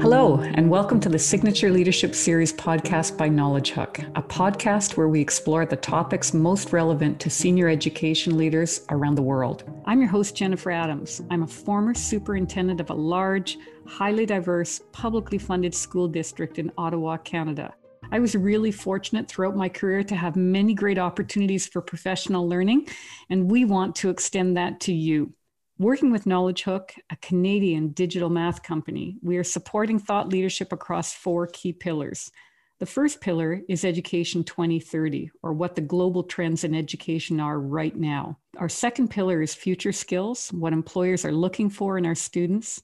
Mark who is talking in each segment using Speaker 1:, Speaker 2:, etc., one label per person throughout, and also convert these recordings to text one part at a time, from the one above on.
Speaker 1: Hello, and welcome to the Signature Leadership Series podcast by Knowledgehook, a podcast where we explore the topics most relevant to senior education leaders around the world. I'm your host, Jennifer Adams. I'm a former superintendent of a large, highly diverse, publicly funded school district in Ottawa, Canada. I was really fortunate throughout my career to have many great opportunities for professional learning, and we want to extend that to you. Working with Knowledgehook, a Canadian digital math company, we are supporting thought leadership across four key pillars. The first pillar is Education 2030, or what the global trends in education are right now. Our second pillar is future skills, what employers are looking for in our students.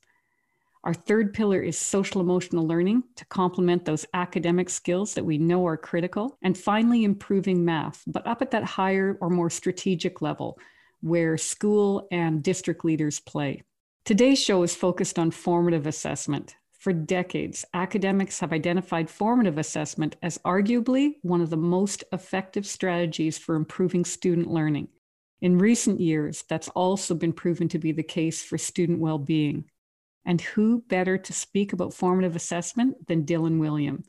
Speaker 1: Our third pillar is social emotional learning to complement those academic skills that we know are critical. And finally, improving math, but up at that higher or more strategic level where school and district leaders play. Today's show is focused on formative assessment. For decades, academics have identified formative assessment as arguably one of the most effective strategies for improving student learning. In recent years, that's also been proven to be the case for student well being. And who better to speak about formative assessment than Dylan Wiliam?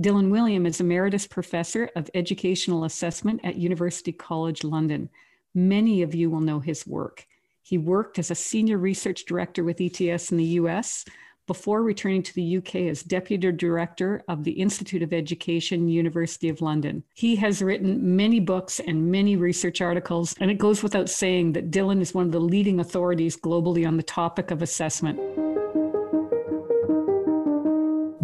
Speaker 1: Dylan Wiliam is Emeritus Professor of Educational Assessment at University College London. Many of you will know his work. He worked as a senior research director with ETS in the US before returning to the UK as deputy director of the Institute of Education, University of London. He has written many books and many research articles, and it goes without saying that Dylan is one of the leading authorities globally on the topic of assessment.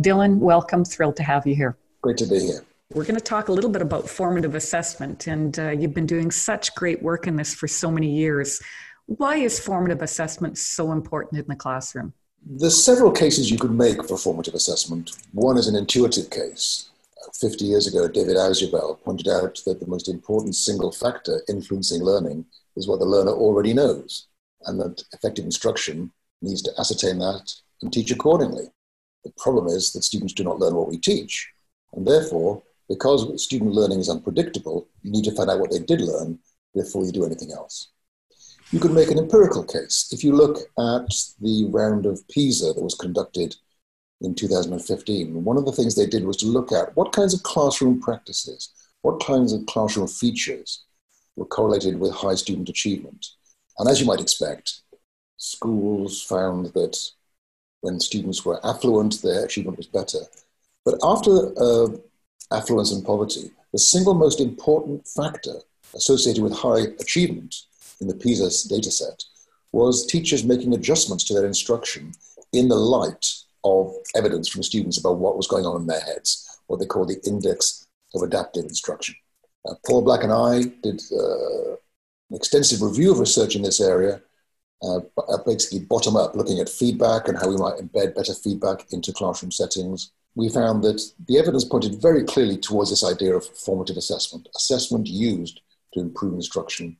Speaker 1: Dylan, welcome. Thrilled to have you here.
Speaker 2: Great to be here.
Speaker 1: We're going to talk a little bit about formative assessment, and uh, you've been doing such great work in this for so many years. Why is formative assessment so important in the classroom?
Speaker 2: There's several cases you could make for formative assessment. One is an intuitive case. 50 years ago, David Ausubel pointed out that the most important single factor influencing learning is what the learner already knows, and that effective instruction needs to ascertain that and teach accordingly. The problem is that students do not learn what we teach, and therefore because student learning is unpredictable, you need to find out what they did learn before you do anything else. You could make an empirical case. If you look at the round of PISA that was conducted in 2015, one of the things they did was to look at what kinds of classroom practices, what kinds of classroom features were correlated with high student achievement. And as you might expect, schools found that when students were affluent, their achievement was better. But after uh, affluence and poverty, the single most important factor associated with high achievement in the PISA dataset was teachers making adjustments to their instruction in the light of evidence from students about what was going on in their heads, what they call the index of adaptive instruction. Uh, Paul Black and I did uh, an extensive review of research in this area, uh, basically bottom up, looking at feedback and how we might embed better feedback into classroom settings we found that the evidence pointed very clearly towards this idea of formative assessment, assessment used to improve instruction.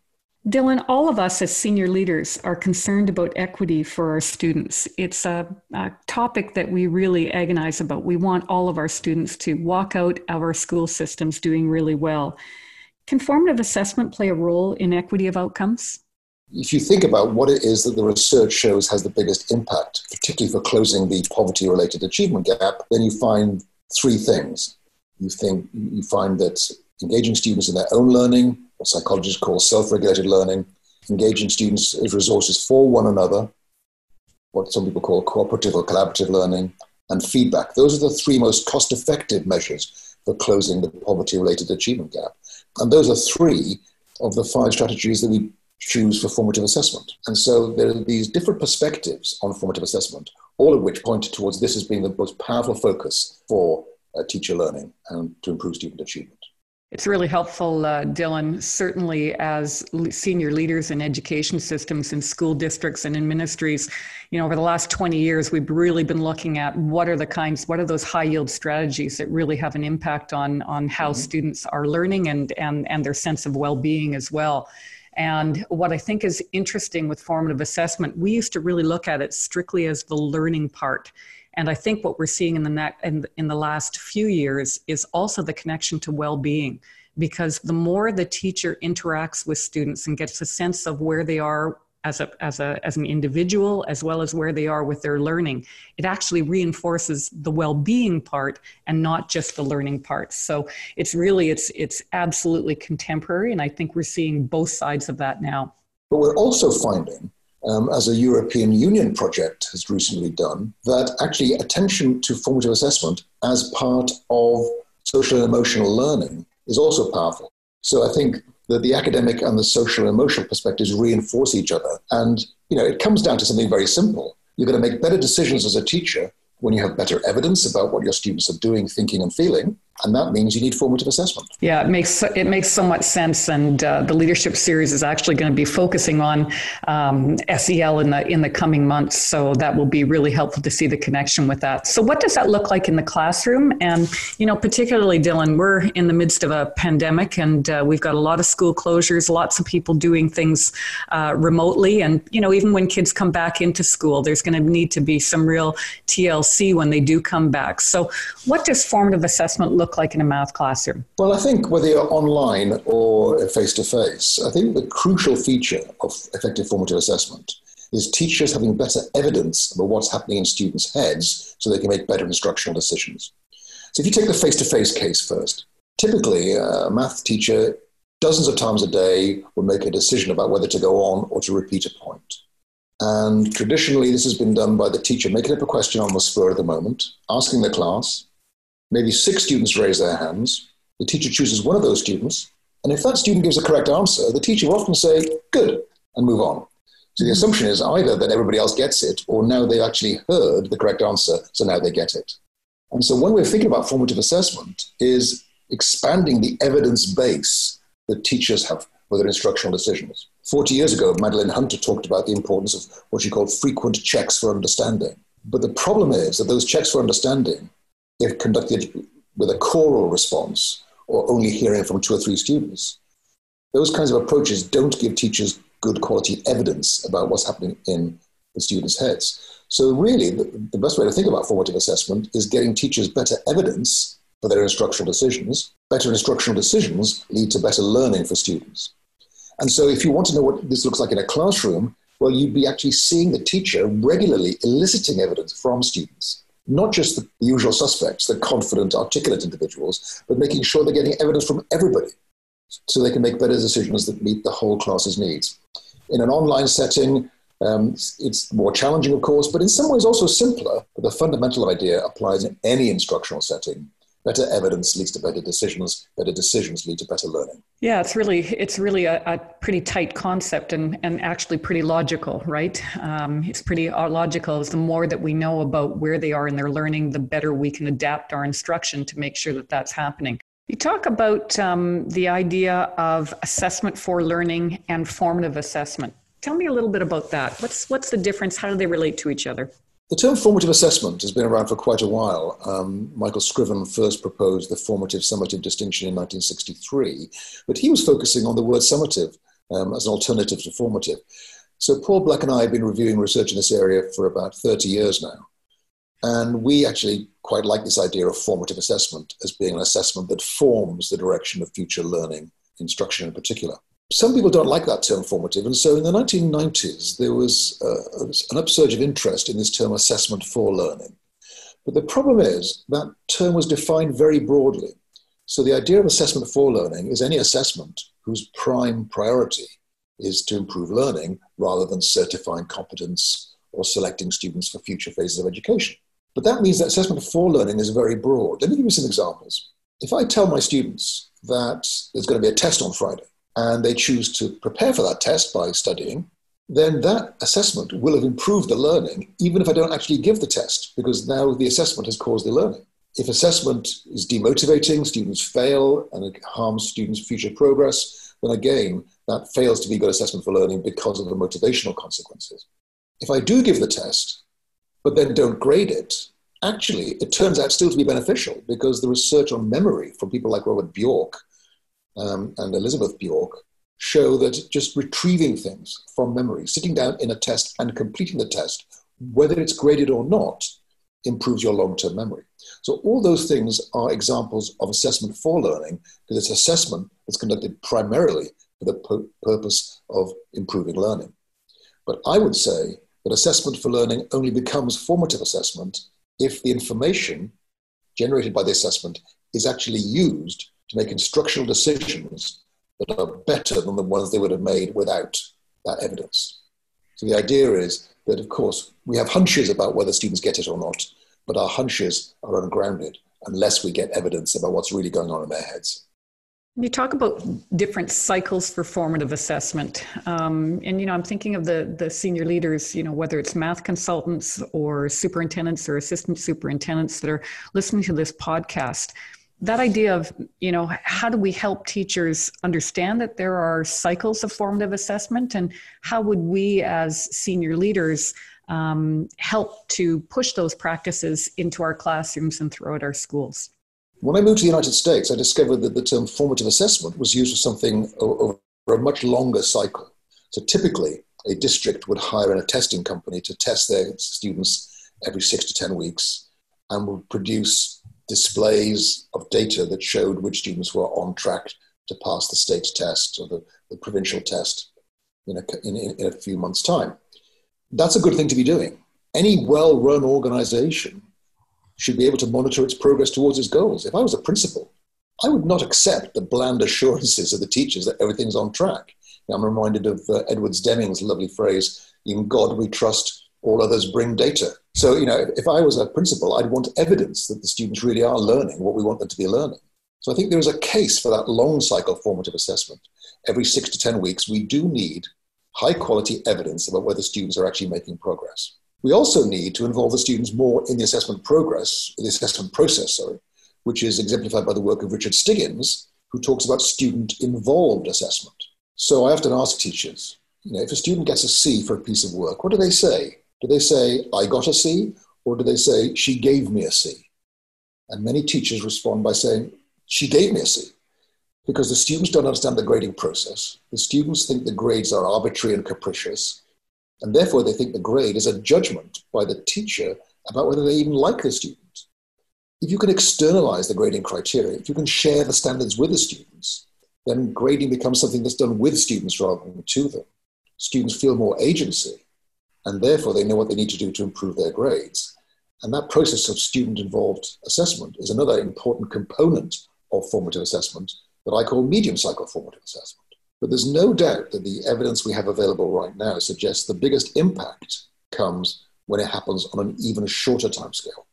Speaker 1: Dylan, all of us as senior leaders are concerned about equity for our students. It's a, a, topic that we really agonize about. We want all of our students to walk out of our school systems doing really well. Can formative assessment play a role in equity of outcomes?
Speaker 2: if you think about what it is that the research shows has the biggest impact, particularly for closing the poverty related achievement gap, then you find three things. You think you find that engaging students in their own learning, what psychologists call self-regulated learning, engaging students as resources for one another, what some people call cooperative or collaborative learning, and feedback. Those are the three most cost-effective measures for closing the poverty-related achievement gap. And those are three of the five strategies that we choose for formative assessment. And so there are these different perspectives on formative assessment, all of which point towards this as being the most powerful focus for uh, teacher learning and to improve student achievement.
Speaker 1: It's really helpful, uh, Dylan, certainly as senior leaders in education systems in school districts and in ministries. You know, over the last 20 years, we've really been looking at what are the kinds, what are those high yield strategies that really have an impact on, on how mm-hmm. students are learning and, and, and their sense of well being as well. And what I think is interesting with formative assessment, we used to really look at it strictly as the learning part. And I think what we're seeing in the, ne- in, in the last few years is also the connection to well being because the more the teacher interacts with students and gets a sense of where they are as a as a as an individual as well as where they are with their learning it actually reinforces the well-being part and not just the learning part. So it's really it's it's absolutely contemporary and i think we're seeing both sides of that now.
Speaker 2: But we're also finding um, as a European Union project has recently done, that actually attention to formative assessment as part of social and emotional learning is also powerful. So I think that the academic and the social and emotional perspectives reinforce each other. And, you know, it comes down to something very simple. You're going to make better decisions as a teacher when you have better evidence about what your students are doing, thinking, and feeling and that means you need formative assessment.
Speaker 1: Yeah, it makes it makes so much sense, and uh, the leadership series is actually going to be focusing on um, SEL in the in the coming months. So that will be really helpful to see the connection with that. So what does that look like in the classroom? And you know, particularly Dylan, we're in the midst of a pandemic, and uh, we've got a lot of school closures, lots of people doing things uh, remotely, and you know, even when kids come back into school, there's going to need to be some real TLC when they do come back. So what does formative assessment look look like in a math classroom?
Speaker 2: Well, I think whether you're online or face to face, I think the crucial feature of effective formative assessment is teachers having better evidence about what's happening in students' heads so they can make better instructional decisions. So if you take the face to face case first, typically uh, a math teacher dozens of times a day will make a decision about whether to go on or to repeat a point. And traditionally, this has been done by the teacher making up a question on the spur of the moment, asking the class, maybe six students raise their hands. The teacher chooses one of those students. And if that student gives a correct answer, the teacher will often say, good, and move on. So the hmm. assumption is either that everybody else gets it, or now they've actually heard the correct answer, so now they get it. And so when we're thinking about formative assessment is expanding the evidence base that teachers have for their instructional decisions. 40 years ago, Madeline Hunter talked about the importance of what she called frequent checks for understanding. But the problem is that those checks for understanding if conducted with a choral response or only hearing from two or three students. Those kinds of approaches don't give teachers good quality evidence about what's happening in the students' heads. So, really, the, the best way to think about formative assessment is getting teachers better evidence for their instructional decisions. Better instructional decisions lead to better learning for students. And so, if you want to know what this looks like in a classroom, well, you'd be actually seeing the teacher regularly eliciting evidence from students not just the usual suspects, the confident, articulate individuals, but making sure they're getting evidence from everybody so they can make better decisions that meet the whole class's needs. In an online setting, um, it's more challenging, of course, but in some ways also simpler. But the fundamental idea applies in any instructional setting better evidence leads to better decisions. Better decisions lead to better learning.
Speaker 1: Yeah it's really it's really a, a pretty tight concept and and actually pretty logical right? Um, it's pretty uh, logical the more that we know about where they are in their learning the better we can adapt our instruction to make sure that that's happening. You talk about um, the idea of assessment for learning and formative assessment. Tell me a little bit about that. What's what's the difference? How do they relate to each other
Speaker 2: the term formative assessment has been around for quite a while. Um, Michael Scriven first proposed the formative summative distinction in 1963, but he was focusing on the word summative um, as an alternative to formative. So Paul Black and I have been reviewing research in this area for about 30 years now. And we actually quite like this idea of formative assessment as being an assessment that forms the direction of future learning, instruction in particular some people don't like that term formative, and so in the 1990s there was uh, an upsurge of interest in this term assessment for learning. But the problem is that term was defined very broadly. So the idea of assessment for learning is any assessment whose prime priority is to improve learning rather than certifying competence or selecting students for future phases of education. But that means that assessment for learning is very broad. Let me give you some examples. If I tell my students that there's going to be a test on Friday, and they choose to prepare for that test by studying, then that assessment will have improved the learning, even if I don't actually give the test, because now the assessment has caused the learning. If assessment is demotivating, students fail, and it harms students' future progress, then again, that fails to be good assessment for learning because of the motivational consequences. If I do give the test, but then don't grade it, actually, it turns out still to be beneficial because the research on memory from people like Robert Bjork um, and Elizabeth Bjork show that just retrieving things from memory, sitting down in a test and completing the test, whether it's graded or not, improves your long term memory. So, all those things are examples of assessment for learning because it's assessment that's conducted primarily for the purpose of improving learning. But I would say that assessment for learning only becomes formative assessment if the information generated by the assessment is actually used to make instructional decisions that are better than the ones they would have made without that evidence. So the idea is that, of course, we have hunches about whether students get it or not, but our hunches are ungrounded unless we get evidence about what's really going on in their heads.
Speaker 1: You talk about different cycles for formative assessment, um, and you know I'm thinking of the the senior leaders. You know whether it's math consultants or superintendents or assistant superintendents that are listening to this podcast. That idea of you know how do we help teachers understand that there are cycles of formative assessment, and how would we as senior leaders um, help to push those practices into our classrooms and throughout our schools?
Speaker 2: When I moved to the United States, I discovered that the term formative assessment was used for something over a much longer cycle. So typically, a district would hire a testing company to test their students every six to 10 weeks and would produce displays of data that showed which students were on track to pass the state test or the, the provincial test in a, in, in a few months' time. That's a good thing to be doing. Any well run organization should be able to monitor its progress towards its goals. If I was a principal, I would not accept the bland assurances of the teachers that everything's on track. Now, I'm reminded of uh, Edwards Deming's lovely phrase, in God we trust, all others bring data. So, you know, if I was a principal, I'd want evidence that the students really are learning what we want them to be learning. So I think there is a case for that long cycle formative assessment. Every six to 10 weeks, we do need high quality evidence about whether students are actually making progress. We also need to involve the students more in the assessment progress, the assessment process, sorry, which is exemplified by the work of Richard Stiggins, who talks about student involved assessment. So I often ask teachers, you know, if a student gets a C for a piece of work, what do they say? Do they say, I got a C? Or do they say, she gave me a C? And many teachers respond by saying, she gave me a C. Because the students don't understand the grading process. The students think the grades are arbitrary and capricious. And therefore, they think the grade is a judgment by the teacher about whether they even like the student. If you can externalize the grading criteria, if you can share the standards with the students, then grading becomes something that's done with students rather than to them. Students feel more agency, and therefore they know what they need to do to improve their grades. And that process of student involved assessment is another important component of formative assessment that I call medium cycle formative assessment. But there's no doubt that the evidence we have available right now suggests the biggest impact comes when it happens on an even shorter timescale.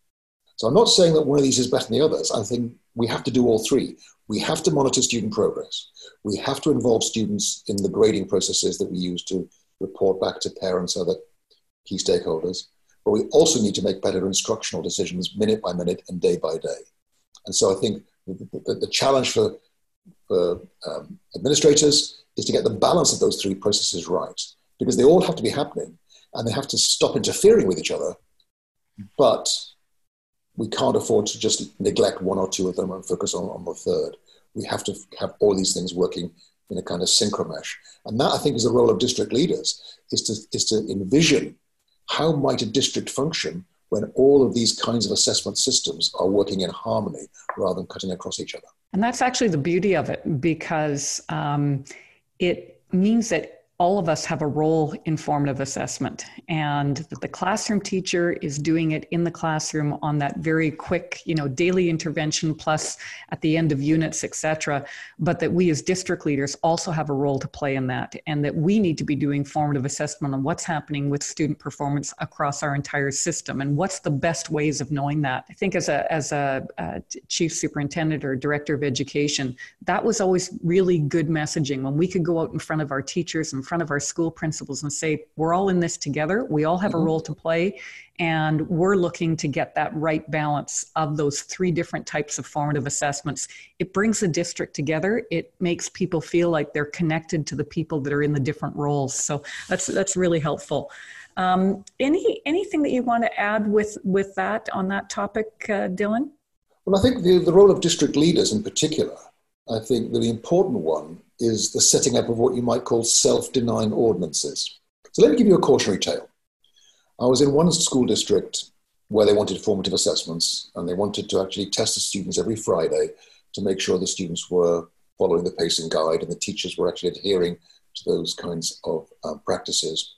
Speaker 2: So I'm not saying that one of these is better than the others. I think we have to do all three. We have to monitor student progress. We have to involve students in the grading processes that we use to report back to parents and other key stakeholders. But we also need to make better instructional decisions minute by minute and day by day. And so I think the, the, challenge for for um, administrators is to get the balance of those three processes right because they all have to be happening and they have to stop interfering with each other. But we can't afford to just neglect one or two of them and focus on, on the third. We have to have all these things working in a kind of synchromesh. And that, I think, is the role of district leaders, is to, is to envision how might a district function when all of these kinds of assessment systems are working in harmony rather than cutting across each other.
Speaker 1: And that's actually the beauty of it because um, it means that all of us have a role in formative assessment and that the classroom teacher is doing it in the classroom on that very quick you know daily intervention plus at the end of units etc but that we as district leaders also have a role to play in that and that we need to be doing formative assessment on what's happening with student performance across our entire system and what's the best ways of knowing that. I think as a as a, a chief superintendent or director of education that was always really good messaging. When we could go out in front of our teachers and front of our school principals and say, we're all in this together. We all have mm-hmm. a role to play. And we're looking to get that right balance of those three different types of formative assessments. It brings the district together. It makes people feel like they're connected to the people that are in the different roles. So that's, that's really helpful. Um, any, anything that you want to add with, with that on that topic, uh, Dylan?
Speaker 2: Well, I think the, the role of district leaders in particular, I think the important one is the setting up of what you might call self denying ordinances. So let me give you a cautionary tale. I was in one school district where they wanted formative assessments and they wanted to actually test the students every Friday to make sure the students were following the pacing guide and the teachers were actually adhering to those kinds of um, practices.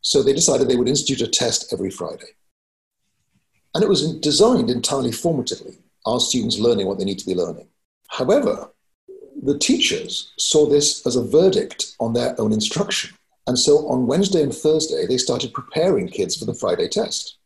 Speaker 2: So they decided they would institute a test every Friday. And it was designed entirely formatively, our students learning what they need to be learning. However, the teachers saw this as a verdict on their own instruction. And so on Wednesday and Thursday, they started preparing kids for the Friday test.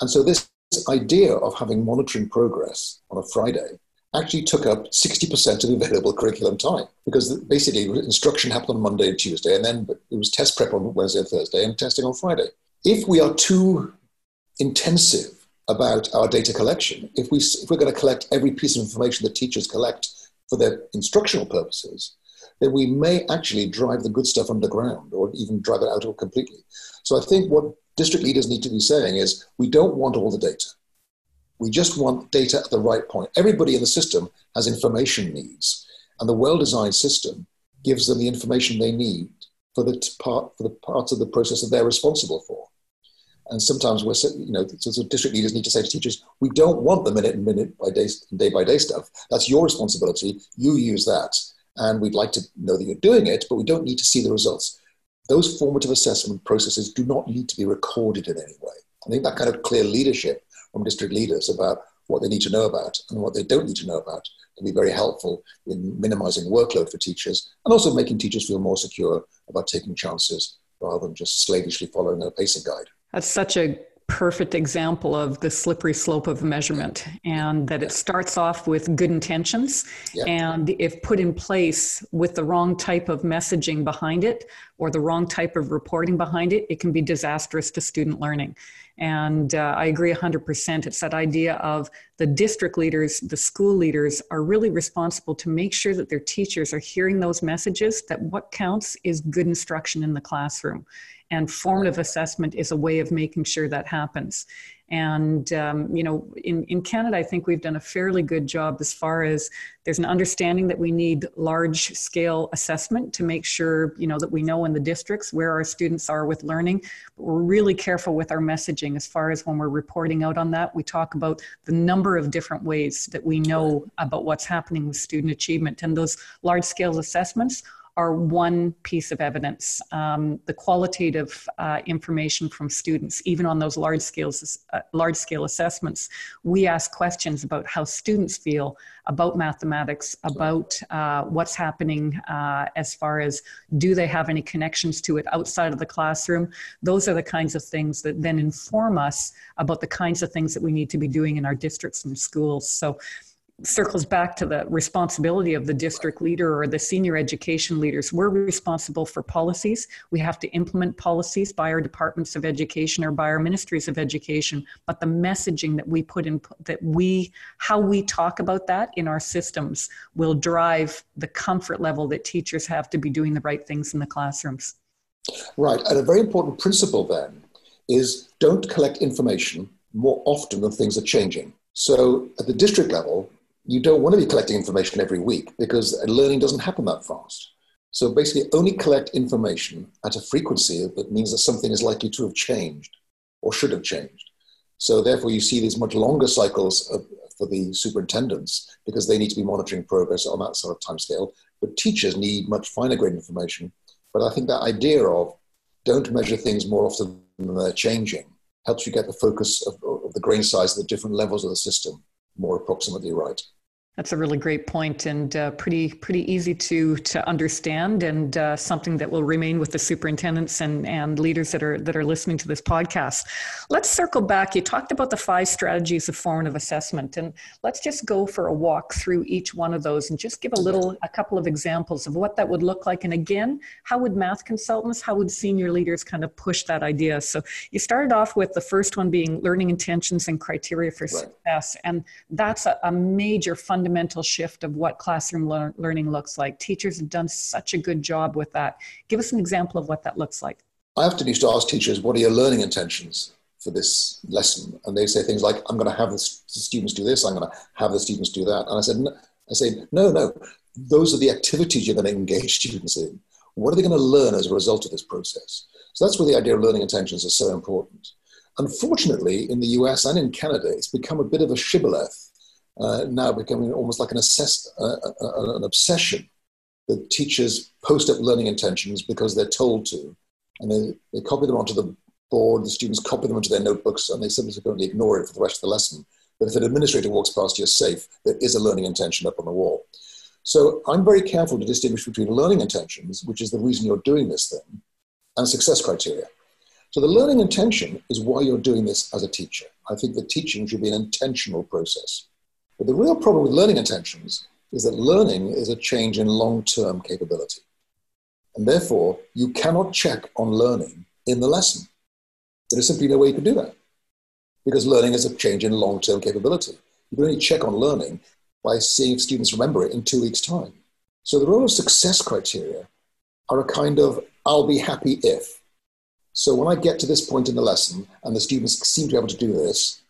Speaker 2: And so this idea of having monitoring progress on a Friday actually took up 60% of available curriculum time because basically instruction happened on Monday and Tuesday, and then it was test prep on Wednesday and Thursday and testing on Friday. If we are too intensive about our data collection, if, we, if we're going to collect every piece of information that teachers collect for their instructional purposes, then we may actually drive the good stuff underground or even drive it out of completely. So I think what district leaders need to be saying is we don't want all the data. We just want data at the right point. Everybody in the system has information needs, and the well-designed system gives them the information they need for the part for the parts of the process that they're responsible for. And sometimes we're, you know, so district leaders need to say to teachers, we don't want the minute and minute by day, day by day stuff. That's your responsibility. You use that. And we'd like to know that you're doing it, but we don't need to see the results. Those formative assessment processes do not need to be recorded in any way. I think that kind of clear leadership from district leaders about what they need to know about and what they don't need to know about can be very helpful in minimizing workload for teachers and also making teachers feel more secure about taking chances rather than just slavishly following a pacing guide.
Speaker 1: That's such a perfect example of the slippery slope of measurement and that it starts off with good intentions and if put in place with the wrong type of messaging behind it or the wrong type of reporting behind it it can be disastrous to student learning and uh, I agree 100%. It's that idea of the district leaders, the school leaders are really responsible to make sure that their teachers are hearing those messages that what counts is good instruction in the classroom. And formative assessment is a way of making sure that happens. And, um, you know, in, in Canada, I think we've done a fairly good job as far as there's an understanding that we need large scale assessment to make sure, you know, that we know in the districts where our students are with learning. But we're really careful with our messaging as far as when we're reporting out on that. We talk about the number of different ways that we know about what's happening with student achievement. And those large scale assessments are one piece of evidence. Um, the qualitative uh, information from students, even on those large scales, uh, large scale assessments, we ask questions about how students feel about mathematics, about uh, what's happening uh, as far as do they have any connections to it outside of the classroom. Those are the kinds of things that then inform us about the kinds of things that we need to be doing in our districts and schools. So circles back to the responsibility of the district leader or the senior education leaders. We're responsible for policies. We have to implement policies by our departments of education or by our ministries of education. But the messaging that we put in, that we, how we talk about that in our systems will drive the comfort level that teachers have to be doing the right things in the classrooms.
Speaker 2: Right. And a very important principle then is don't collect information more often than things are changing. So at the district level, you don't want to be collecting information every week because learning doesn't happen that fast. So basically, only collect information at a frequency that means that something is likely to have changed or should have changed. So therefore, you see these much longer cycles of, for the superintendents because they need to be monitoring progress on that sort of time scale. But teachers need much finer grained information. But I think that idea of don't measure things more often than they're changing helps you get the focus of, of the grain size of the different levels of the system more approximately right.
Speaker 1: That's a really great point and uh, pretty pretty easy to to understand and uh, something that will remain with the superintendents and, and leaders that are that are listening to this podcast. Let's circle back. You talked about the five strategies of formative assessment, and let's just go for a walk through each one of those and just give a little a couple of examples of what that would look like. And again, how would math consultants, how would senior leaders kind of push that idea? So you started off with the first one being learning intentions and criteria for right. success, and that's a, a major fundamental fundamental shift of what classroom lear- learning looks like. Teachers have done such a good job with that. Give us an example of what that looks like.
Speaker 2: I often used to ask teachers, what are your learning intentions for this lesson? And they say things like, I'm going to have the students do this, I'm going to have the students do that. And I said, no, I say, no, no, those are the activities you're going to engage students in. What are they going to learn as a result of this process? So that's where the idea of learning intentions is so important. unfortunately, in the US and in Canada, it's become a bit of a shibboleth, uh, now becoming almost like an, assess, uh, uh, uh, an obsession that teachers post up learning intentions because they're told to, and they, they copy them onto the board, the students copy them into their notebooks, and they subsequently ignore it for the rest of the lesson. But if an administrator walks past, you're safe. There is a learning intention up on the wall. So I'm very careful to distinguish between learning intentions, which is the reason you're doing this thing, and success criteria. So the learning intention is why you're doing this as a teacher. I think that teaching should be an intentional process. But the real problem with learning intentions is that learning is a change in long term capability. And therefore, you cannot check on learning in the lesson. There is simply no way you can do that because learning is a change in long term capability. You can only check on learning by seeing if students remember it in two weeks' time. So the role of success criteria are a kind of I'll be happy if. So when I get to this point in the lesson and the students seem to be able to do this,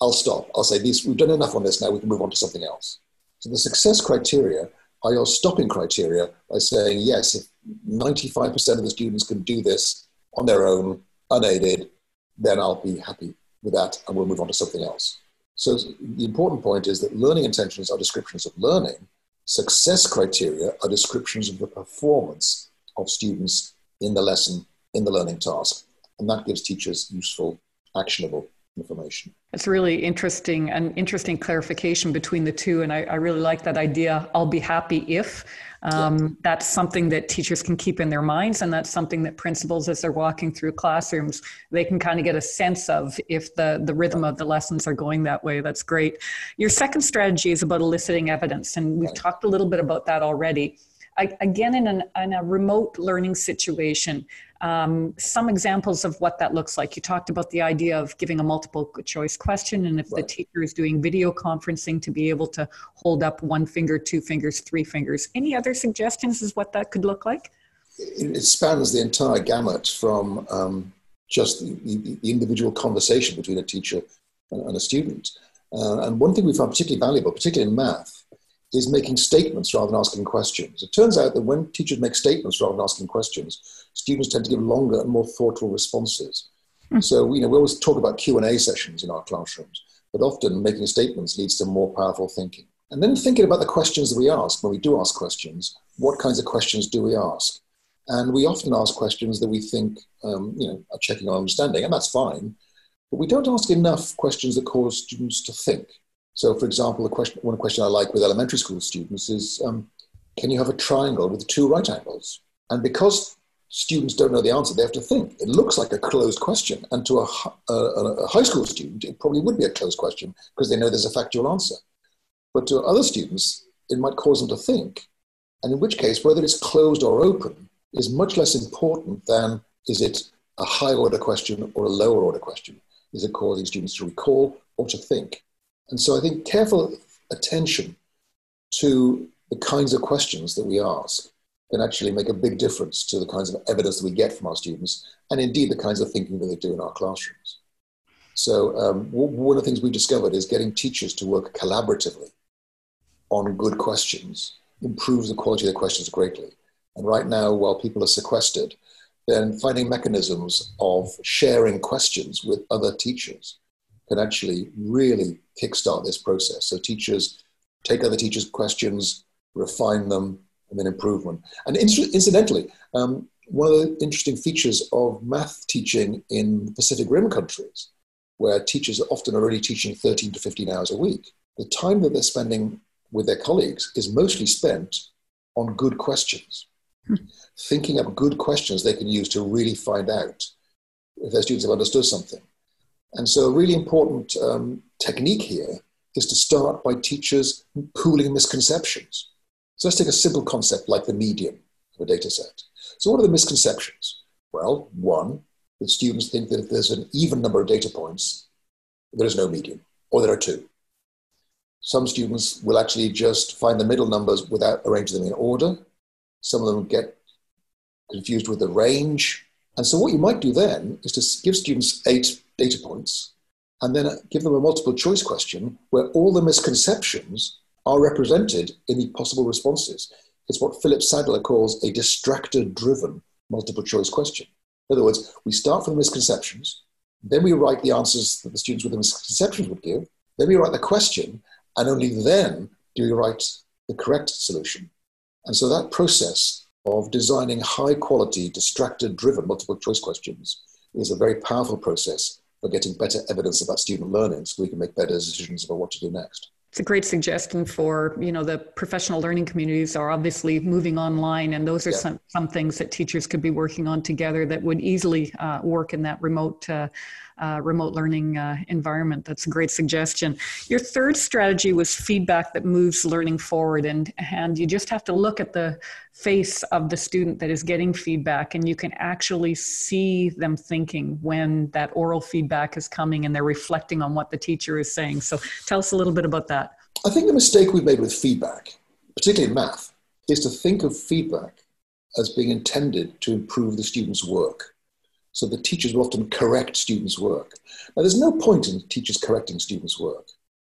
Speaker 2: I'll stop. I'll say, these, we've done enough on this now, we can move on to something else. So the success criteria are your stopping criteria by saying, yes, if 95% of the students can do this on their own, unaided, then I'll be happy with that and we'll move on to something else. So the important point is that learning intentions are descriptions of learning. Success criteria are descriptions of the performance of students in the lesson, in the learning task. And that gives teachers useful, actionable information.
Speaker 1: It's really interesting, an interesting clarification between the two. And I, I really like that idea. I'll be happy if. Um, yeah. That's something that teachers can keep in their minds. And that's something that principals, as they're walking through classrooms, they can kind of get a sense of if the, the rhythm of the lessons are going that way. That's great. Your second strategy is about eliciting evidence. And we've talked a little bit about that already. I, again, in, an, in a remote learning situation, um, some examples of what that looks like. You talked about the idea of giving a multiple choice question, and if right. the teacher is doing video conferencing, to be able to hold up one finger, two fingers, three fingers. Any other suggestions as what that could look like?
Speaker 2: It spans the entire gamut from um, just the, the, individual conversation between a teacher and a student. Uh, and one thing we found particularly valuable, particularly in math, is making statements rather than asking questions. It turns out that when teachers make statements rather than asking questions, students tend to give longer and more thoughtful responses. Mm. So, you know, we always talk about Q&A sessions in our classrooms, but often making statements leads to more powerful thinking. And then thinking about the questions that we ask when we do ask questions, what kinds of questions do we ask? And we often ask questions that we think, um, you know, are checking our understanding, and that's fine. But we don't ask enough questions that cause students to think. So, for example, question, one question I like with elementary school students is um, can you have a triangle with two right angles? And because students don't know the answer, they have to think. It looks like a closed question. And to a, a, a high school student, it probably would be a closed question because they know there's a factual answer. But to other students, it might cause them to think. And in which case, whether it's closed or open is much less important than is it a high order question or a lower order question? Is it causing students to recall or to think? And so I think careful attention to the kinds of questions that we ask can actually make a big difference to the kinds of evidence that we get from our students and indeed the kinds of thinking that they do in our classrooms. So um, one of the things we discovered is getting teachers to work collaboratively on good questions improves the quality of the questions greatly. And right now, while people are sequestered, then finding mechanisms of sharing questions with other teachers can actually really kickstart this process. So teachers take other teachers' questions, refine them, and then improve them. And incidentally, um, one of the interesting features of math teaching in Pacific Rim countries, where teachers are often already teaching 13 to 15 hours a week, the time that they're spending with their colleagues is mostly spent on good questions, hmm. thinking up good questions they can use to really find out if their students have understood something. And so, a really important um, technique here is to start by teachers pooling misconceptions. So, let's take a simple concept like the median of a data set. So, what are the misconceptions? Well, one, that students think that if there's an even number of data points, there is no median, or there are two. Some students will actually just find the middle numbers without arranging them in order. Some of them get confused with the range. And so, what you might do then is to give students eight data points and then give them a multiple choice question where all the misconceptions are represented in the possible responses. It's what Philip Sadler calls a distractor driven multiple choice question. In other words, we start from the misconceptions, Then we write the answers that the students with the misconceptions would give. Then we write the question, and only then do we write the correct solution. And so that process of designing high quality, distractor driven multiple choice questions is a very powerful process for getting better evidence about student learning so we can make better decisions about what to do next
Speaker 1: it's a great suggestion for you know the professional learning communities are obviously moving online and those are yeah. some, some things that teachers could be working on together that would easily uh, work in that remote uh, uh, remote learning uh, environment. That's a great suggestion. Your third strategy was feedback that moves learning forward, and, and you just have to look at the face of the student that is getting feedback, and you can actually see them thinking when that oral feedback is coming and they're reflecting on what the teacher is saying. So tell us a little bit about that.
Speaker 2: I think the mistake we've made with feedback, particularly in math, is to think of feedback as being intended to improve the student's work. So the teachers will often correct students' work. Now, there's no point in teachers correcting students' work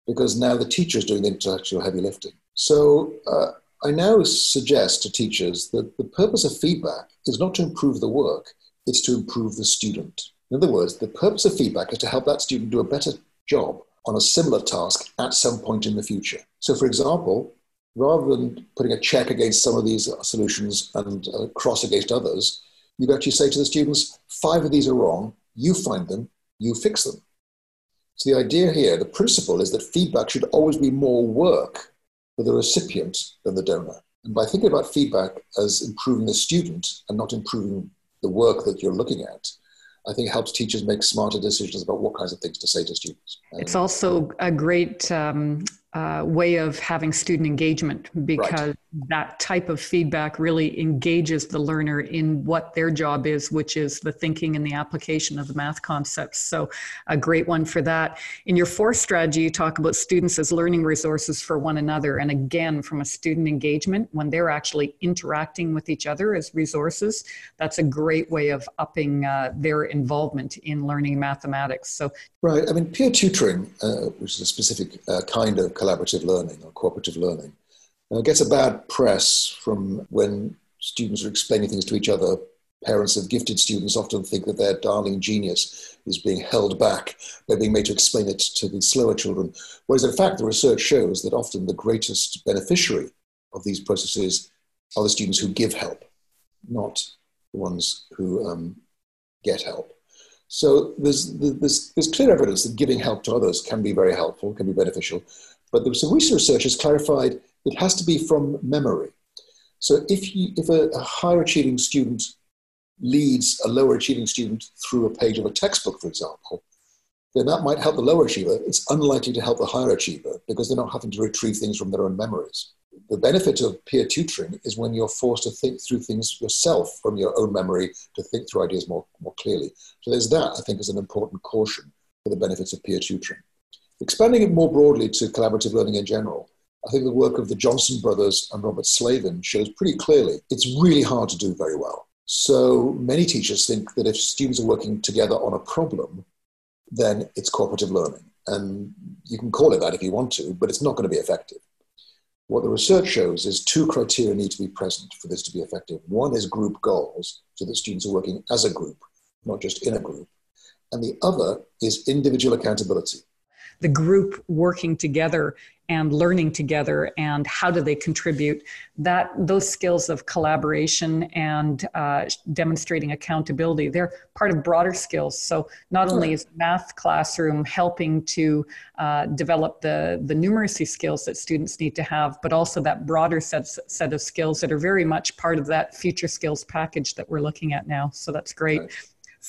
Speaker 2: because now the teacher is doing the intellectual heavy lifting. So uh, I now suggest to teachers that the purpose of feedback is not to improve the work, it's to improve the student. In other words, the purpose of feedback is to help that student do a better job on a similar task at some point in the future. So, for example, rather than putting a check against some of these solutions and a cross against others, you actually say to the students, five of these are wrong, you find them, you fix them. So the idea here, the principle is that feedback should always be more work for the recipient than the donor. And by thinking about feedback as improving the student and not improving the work that you're looking at, I think helps teachers make smarter decisions about what kinds of things to say to students.
Speaker 1: It's also a great um, uh, way of having student engagement because right. that type of feedback really engages the learner in what their job is, which is the thinking and the application of the math concepts. So, a great one for that. In your fourth strategy, you talk about students as learning resources for one another. And again, from a student engagement, when they're actually interacting with each other as resources, that's a great way of upping uh, their involvement in learning mathematics. So,
Speaker 2: right. I mean, peer tutoring, uh, which is a specific uh, kind of collaborative learning or cooperative learning. Uh, gets a bad press from when students are explaining things to each other. Parents of gifted students often think that their darling genius is being held back. They're being made to explain it to the slower children. Whereas, in fact, the research shows that often the greatest beneficiary of these processes are the students who give help, not the ones who um, get help. So there's, there's, there's clear evidence that giving help to others can be very helpful, can be beneficial. But there some research has clarified it has to be from memory. So if, you, if a, a higher achieving student leads a lower achieving student through a page of a textbook, for example, then that might help the lower achiever. It's unlikely to help the higher achiever because they're not having to retrieve things from their own memories. The benefit of peer tutoring is when you're forced to think through things yourself from your own memory to think through ideas more, more clearly. So there's that, I think, is an important caution for the benefits of peer tutoring. Expanding it more broadly to collaborative learning in general, I think the work of the Johnson brothers and Robert Slavin shows pretty clearly it's really hard to do very well. So many teachers think that if students are working together on a problem, then it's cooperative learning. And you can call it that if you want to, but it's not going to be effective. What the research shows is two criteria need to be present for this to be effective. One is group goals, so that students are working as a group, not just in a group. And the other is individual accountability
Speaker 1: the group working together and learning together and how do they contribute that those skills of collaboration and uh, demonstrating accountability they're part of broader skills. So not only is math classroom helping to uh, develop the the numeracy skills that students need to have but also that broader set, set of skills that are very much part of that future skills package that we're looking at now. So that's great. Right.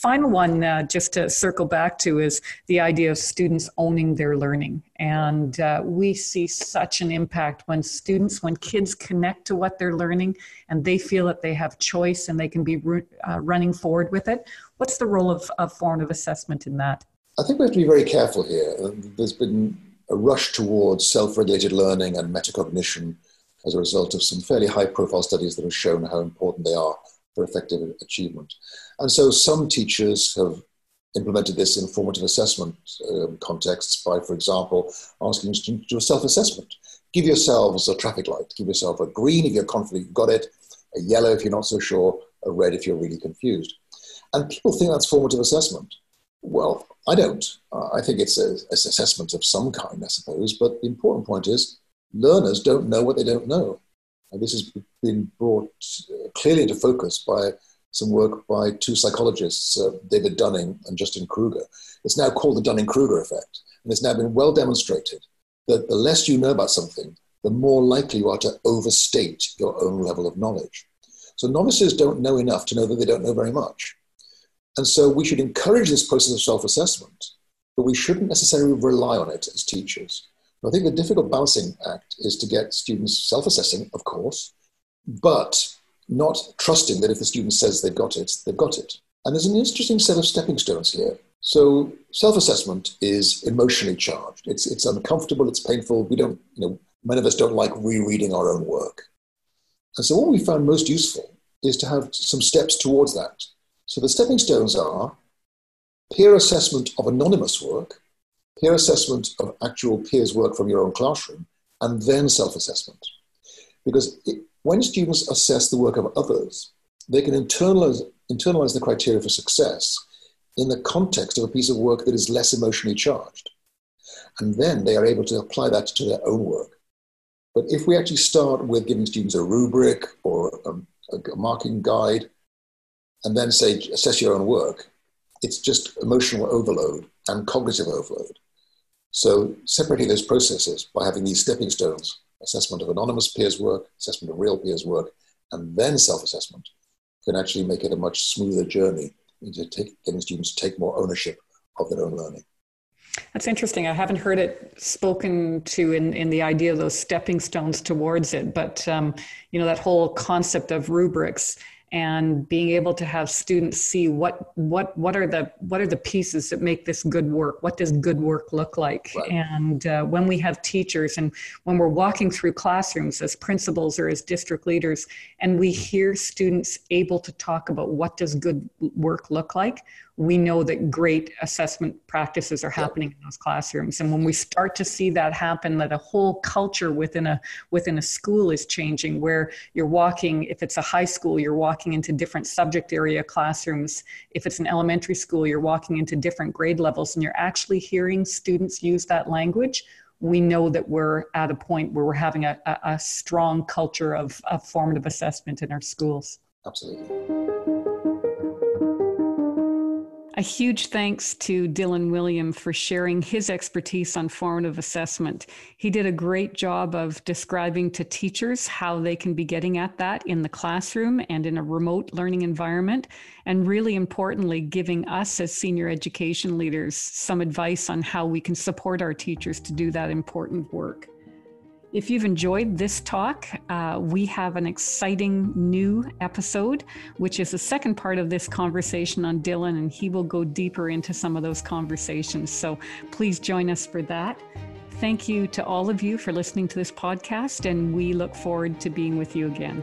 Speaker 1: Final one, uh, just to circle back to, is the idea of students owning their learning. And uh, we see such an impact when students, when kids connect to what they're learning and they feel that they have choice and they can be uh, running forward with it. What's the role of, of formative assessment in that?
Speaker 2: I think we have to be very careful here. There's been a rush towards self regulated learning and metacognition as a result of some fairly high profile studies that have shown how important they are for effective achievement. And so some teachers have implemented this in formative assessment um, contexts by, for example, asking students to do a self-assessment. Give yourselves a traffic light. Give yourself a green if you're confident you've got it, a yellow if you're not so sure, a red if you're really confused. And people think that's formative assessment. Well, I don't. Uh, I think it's a, it's assessment of some kind, I suppose. But the important point is learners don't know what they don't know. And this has been brought uh, clearly into focus by some work by two psychologists, uh, David Dunning and Justin Kruger. It's now called the Dunning Kruger effect. And it's now been well demonstrated that the less you know about something, the more likely you are to overstate your own level of knowledge. So novices don't know enough to know that they don't know very much. And so we should encourage this process of self assessment, but we shouldn't necessarily rely on it as teachers. I think the difficult balancing act is to get students self assessing, of course, but not trusting that if the student says they've got it, they've got it. And there's an interesting set of stepping stones here. So self assessment is emotionally charged. It's, it's uncomfortable, it's painful. We don't, you know, many of us don't like rereading our own work. And so what we found most useful is to have some steps towards that. So the stepping stones are peer assessment of anonymous work, peer assessment of actual peers' work from your own classroom, and then self assessment. Because when students assess the work of others, they can internalize, internalize the criteria for success in the context of a piece of work that is less emotionally charged. And then they are able to apply that to their own work. But if we actually start with giving students a rubric or a, a marking guide, and then say, assess your own work, it's just emotional overload and cognitive overload. So separating those processes by having these stepping stones, assessment of anonymous peers' work, assessment of real peers' work, and then self-assessment, can actually make it a much smoother journey into take, getting students to take more ownership of their own learning.
Speaker 1: That's interesting. I haven't heard it spoken to in, in the idea of those stepping stones towards it, but um, you know that whole concept of rubrics and being able to have students see what what what are the what are the pieces that make this good work what does good work look like right. and uh, when we have teachers and when we're walking through classrooms as principals or as district leaders and we hear students able to talk about what does good work look like we know that great assessment practices are happening in those classrooms. And when we start to see that happen that a whole culture within a within a school is changing where you're walking if it's a high school you're walking into different subject area classrooms. If it's an elementary school you're walking into different grade levels and you're actually hearing students use that language. We know that we're at a point where we're having a, a, a strong culture of, of formative assessment in our schools.
Speaker 2: Absolutely
Speaker 1: a huge thanks to Dylan Wiliam for sharing his expertise on formative assessment. He did a great job of describing to teachers how they can be getting at that in the classroom and in a remote learning environment. And really importantly, giving us as senior education leaders some advice on how we can support our teachers to do that important work. If you've enjoyed this talk, uh, we have an exciting new episode, which is the second part of this conversation on Dylan, and he will go deeper into some of those conversations. So please join us for that. Thank you to all of you for listening to this podcast, and we look forward to being with you again.